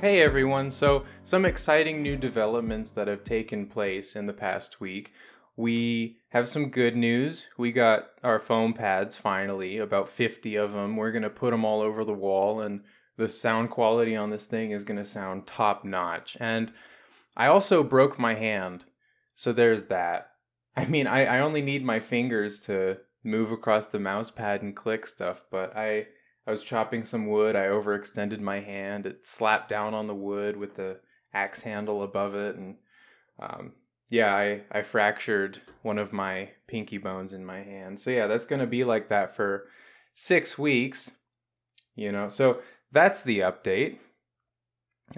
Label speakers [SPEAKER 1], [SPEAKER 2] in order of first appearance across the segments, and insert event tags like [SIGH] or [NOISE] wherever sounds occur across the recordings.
[SPEAKER 1] Hey everyone, so some exciting new developments that have taken place in the past week. We have some good news. We got our foam pads finally, about 50 of them. We're going to put them all over the wall, and the sound quality on this thing is going to sound top notch. And I also broke my hand, so there's that. [LAUGHS] I mean, I, I only need my fingers to move across the mouse pad and click stuff, but I I was chopping some wood. I overextended my hand. It slapped down on the wood with the axe handle above it, and um, yeah, I I fractured one of my pinky bones in my hand. So yeah, that's gonna be like that for six weeks. You know, so that's the update.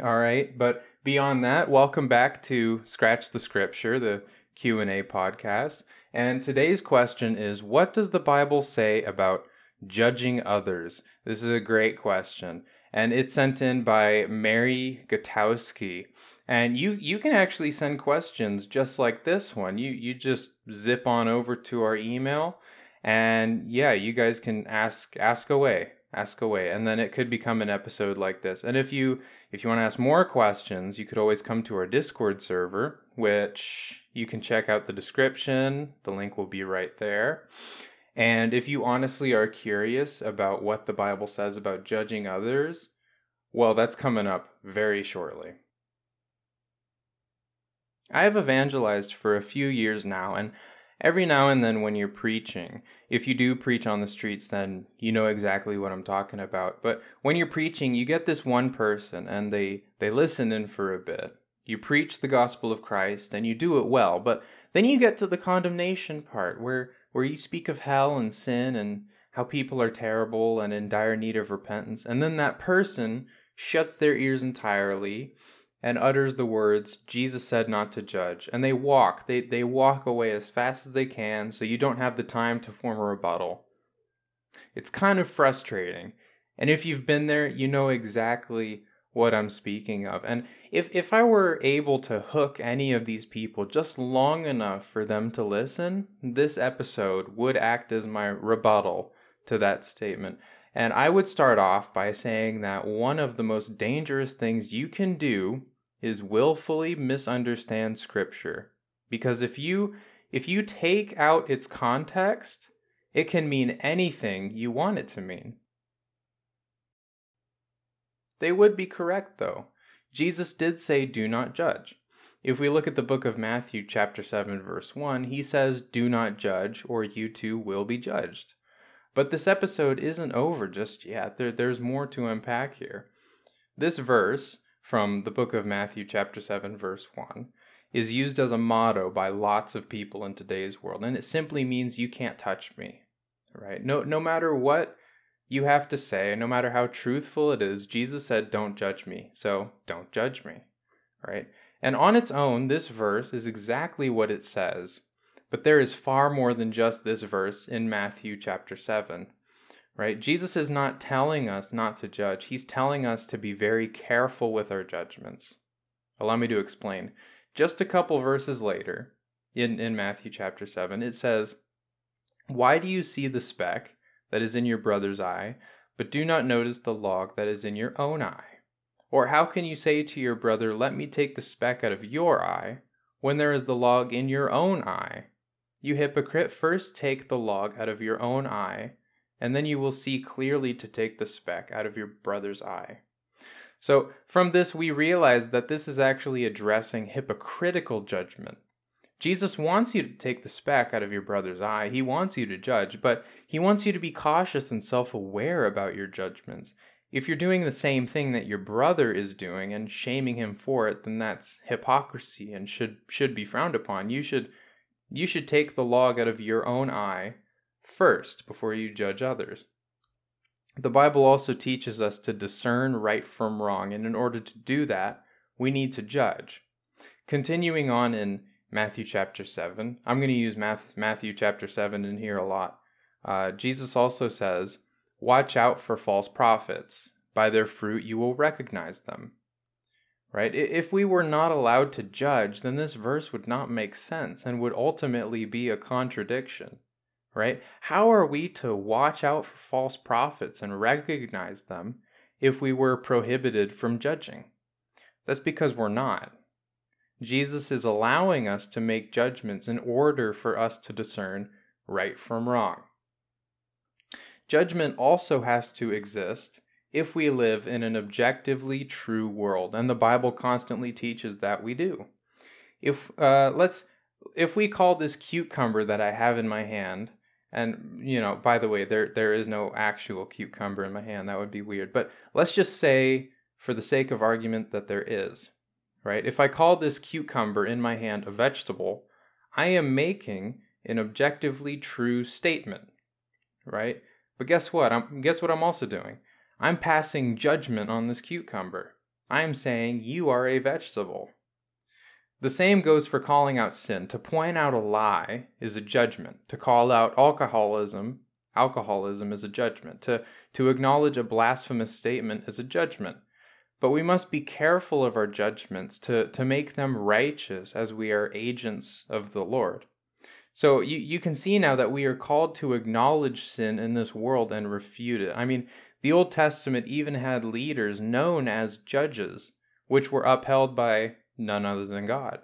[SPEAKER 1] All right, but beyond that, welcome back to Scratch the Scripture, the Q and A podcast. And today's question is, what does the Bible say about judging others? This is a great question. And it's sent in by Mary Gutowski. And you you can actually send questions just like this one. You you just zip on over to our email and yeah, you guys can ask ask away. Ask away. And then it could become an episode like this. And if you if you want to ask more questions, you could always come to our Discord server, which you can check out the description. The link will be right there. And if you honestly are curious about what the Bible says about judging others, well, that's coming up very shortly. I have evangelized for a few years now, and every now and then when you're preaching, if you do preach on the streets, then you know exactly what I'm talking about. But when you're preaching, you get this one person and they, they listen in for a bit. You preach the gospel of Christ and you do it well, but then you get to the condemnation part where where you speak of hell and sin and how people are terrible and in dire need of repentance, and then that person shuts their ears entirely and utters the words, Jesus said not to judge. And they walk, they, they walk away as fast as they can so you don't have the time to form a rebuttal. It's kind of frustrating. And if you've been there, you know exactly what I'm speaking of. And if if I were able to hook any of these people just long enough for them to listen, this episode would act as my rebuttal to that statement. And I would start off by saying that one of the most dangerous things you can do is willfully misunderstand scripture. Because if you if you take out its context, it can mean anything you want it to mean. They would be correct, though. Jesus did say, Do not judge. If we look at the book of Matthew, chapter 7, verse 1, he says, Do not judge, or you too will be judged. But this episode isn't over just yet. There, there's more to unpack here. This verse from the book of Matthew, chapter 7, verse 1, is used as a motto by lots of people in today's world, and it simply means you can't touch me. Right? No, no matter what you have to say, no matter how truthful it is, Jesus said, Don't judge me. So don't judge me. Right? And on its own, this verse is exactly what it says. But there is far more than just this verse in Matthew chapter 7. Right? Jesus is not telling us not to judge, he's telling us to be very careful with our judgments. Allow me to explain. Just a couple verses later, in, in Matthew chapter 7, it says, Why do you see the speck that is in your brother's eye, but do not notice the log that is in your own eye? Or how can you say to your brother, Let me take the speck out of your eye, when there is the log in your own eye? You hypocrite, first take the log out of your own eye, and then you will see clearly to take the speck out of your brother's eye. So, from this, we realize that this is actually addressing hypocritical judgment. Jesus wants you to take the speck out of your brother's eye. He wants you to judge, but he wants you to be cautious and self aware about your judgments. If you're doing the same thing that your brother is doing and shaming him for it, then that's hypocrisy and should should be frowned upon. You should you should take the log out of your own eye first before you judge others. The Bible also teaches us to discern right from wrong, and in order to do that, we need to judge. Continuing on in Matthew chapter 7. I'm going to use Matthew chapter 7 in here a lot. Uh, Jesus also says, Watch out for false prophets. By their fruit you will recognize them. Right? If we were not allowed to judge, then this verse would not make sense and would ultimately be a contradiction. Right? How are we to watch out for false prophets and recognize them if we were prohibited from judging? That's because we're not. Jesus is allowing us to make judgments in order for us to discern right from wrong. Judgment also has to exist if we live in an objectively true world, and the Bible constantly teaches that we do. If uh, let's if we call this cucumber that I have in my hand, and you know, by the way, there there is no actual cucumber in my hand. That would be weird. But let's just say, for the sake of argument, that there is. Right? If I call this cucumber in my hand a vegetable, I am making an objectively true statement. Right? But guess what? I'm guess what I'm also doing? I'm passing judgment on this cucumber. I'm saying you are a vegetable. The same goes for calling out sin. To point out a lie is a judgment. To call out alcoholism, alcoholism is a judgment. To, to acknowledge a blasphemous statement is a judgment. But we must be careful of our judgments to, to make them righteous as we are agents of the Lord. So you, you can see now that we are called to acknowledge sin in this world and refute it. I mean, the Old Testament even had leaders known as judges, which were upheld by none other than God.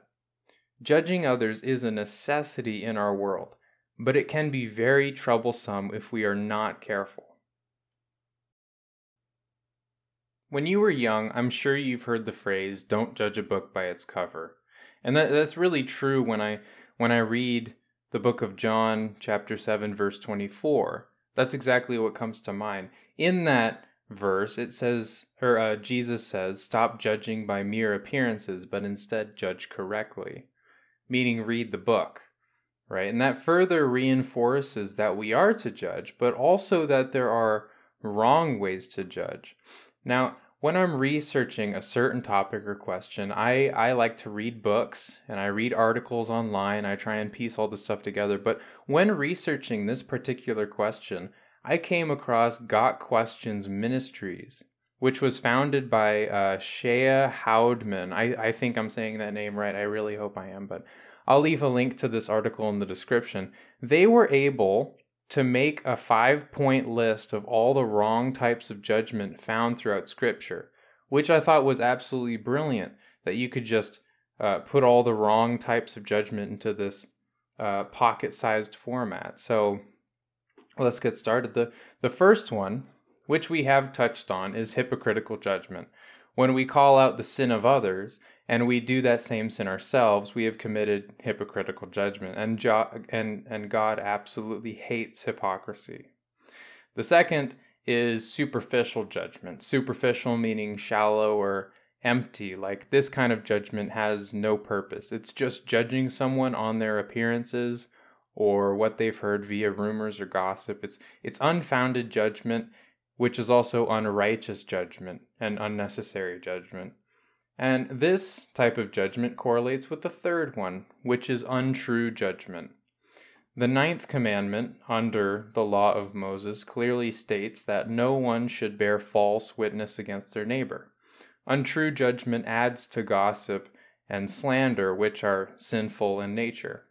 [SPEAKER 1] Judging others is a necessity in our world, but it can be very troublesome if we are not careful. When you were young, I'm sure you've heard the phrase, don't judge a book by its cover. And that, that's really true when I when I read the book of John, chapter 7, verse 24. That's exactly what comes to mind in that verse, it says, or uh, Jesus says, stop judging by mere appearances, but instead judge correctly, meaning read the book, right? And that further reinforces that we are to judge, but also that there are wrong ways to judge. Now, when I'm researching a certain topic or question, I, I like to read books and I read articles online. I try and piece all this stuff together. But when researching this particular question, I came across Got Questions Ministries, which was founded by uh, Shea Houdmann. I, I think I'm saying that name right. I really hope I am, but I'll leave a link to this article in the description. They were able to make a five point list of all the wrong types of judgment found throughout Scripture, which I thought was absolutely brilliant that you could just uh, put all the wrong types of judgment into this uh, pocket sized format. So let's get started. The, the first one, which we have touched on, is hypocritical judgment. When we call out the sin of others and we do that same sin ourselves, we have committed hypocritical judgment, and, jo- and, and God absolutely hates hypocrisy. The second is superficial judgment. Superficial meaning shallow or empty, like this kind of judgment has no purpose. It's just judging someone on their appearances or what they've heard via rumors or gossip. It's it's unfounded judgment, which is also unrighteous judgment and unnecessary judgment. And this type of judgment correlates with the third one, which is untrue judgment. The ninth commandment under the law of Moses clearly states that no one should bear false witness against their neighbor. Untrue judgment adds to gossip and slander, which are sinful in nature.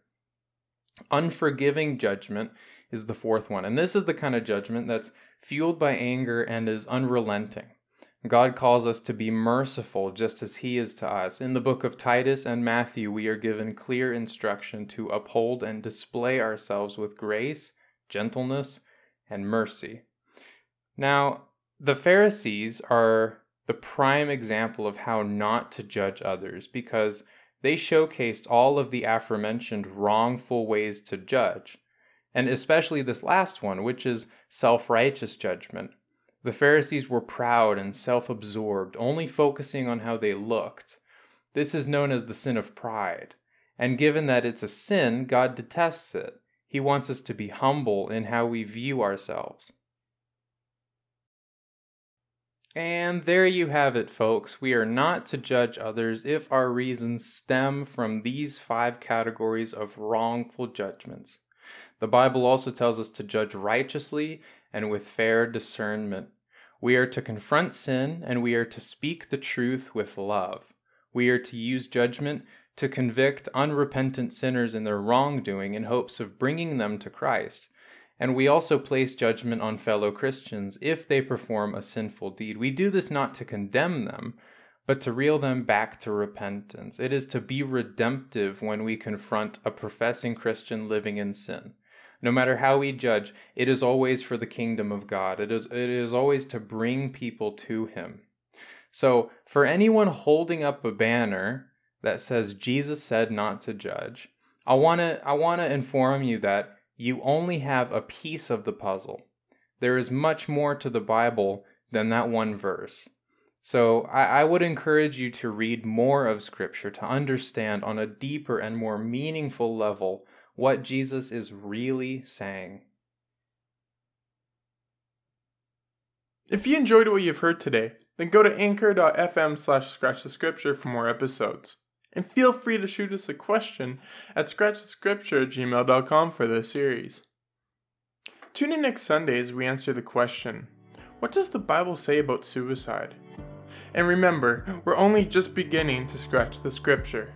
[SPEAKER 1] Unforgiving judgment is the fourth one. And this is the kind of judgment that's fueled by anger and is unrelenting. God calls us to be merciful just as He is to us. In the book of Titus and Matthew, we are given clear instruction to uphold and display ourselves with grace, gentleness, and mercy. Now, the Pharisees are the prime example of how not to judge others because they showcased all of the aforementioned wrongful ways to judge, and especially this last one, which is self righteous judgment. The Pharisees were proud and self absorbed, only focusing on how they looked. This is known as the sin of pride. And given that it's a sin, God detests it. He wants us to be humble in how we view ourselves. And there you have it, folks. We are not to judge others if our reasons stem from these five categories of wrongful judgments. The Bible also tells us to judge righteously and with fair discernment. We are to confront sin and we are to speak the truth with love. We are to use judgment to convict unrepentant sinners in their wrongdoing in hopes of bringing them to Christ and we also place judgment on fellow Christians if they perform a sinful deed. We do this not to condemn them, but to reel them back to repentance. It is to be redemptive when we confront a professing Christian living in sin. No matter how we judge, it is always for the kingdom of God. It is, it is always to bring people to Him. So, for anyone holding up a banner that says Jesus said not to judge, I want to I want to inform you that you only have a piece of the puzzle. There is much more to the Bible than that one verse. So I, I, would encourage you to read more of Scripture to understand on a deeper and more meaningful level what Jesus is really saying.
[SPEAKER 2] If you enjoyed what you've heard today, then go to anchor.fm slash scratch the scripture for more episodes. And feel free to shoot us a question at scratchthescripture at gmail.com for this series. Tune in next Sunday as we answer the question What does the Bible say about suicide? And remember, we're only just beginning to scratch the scripture.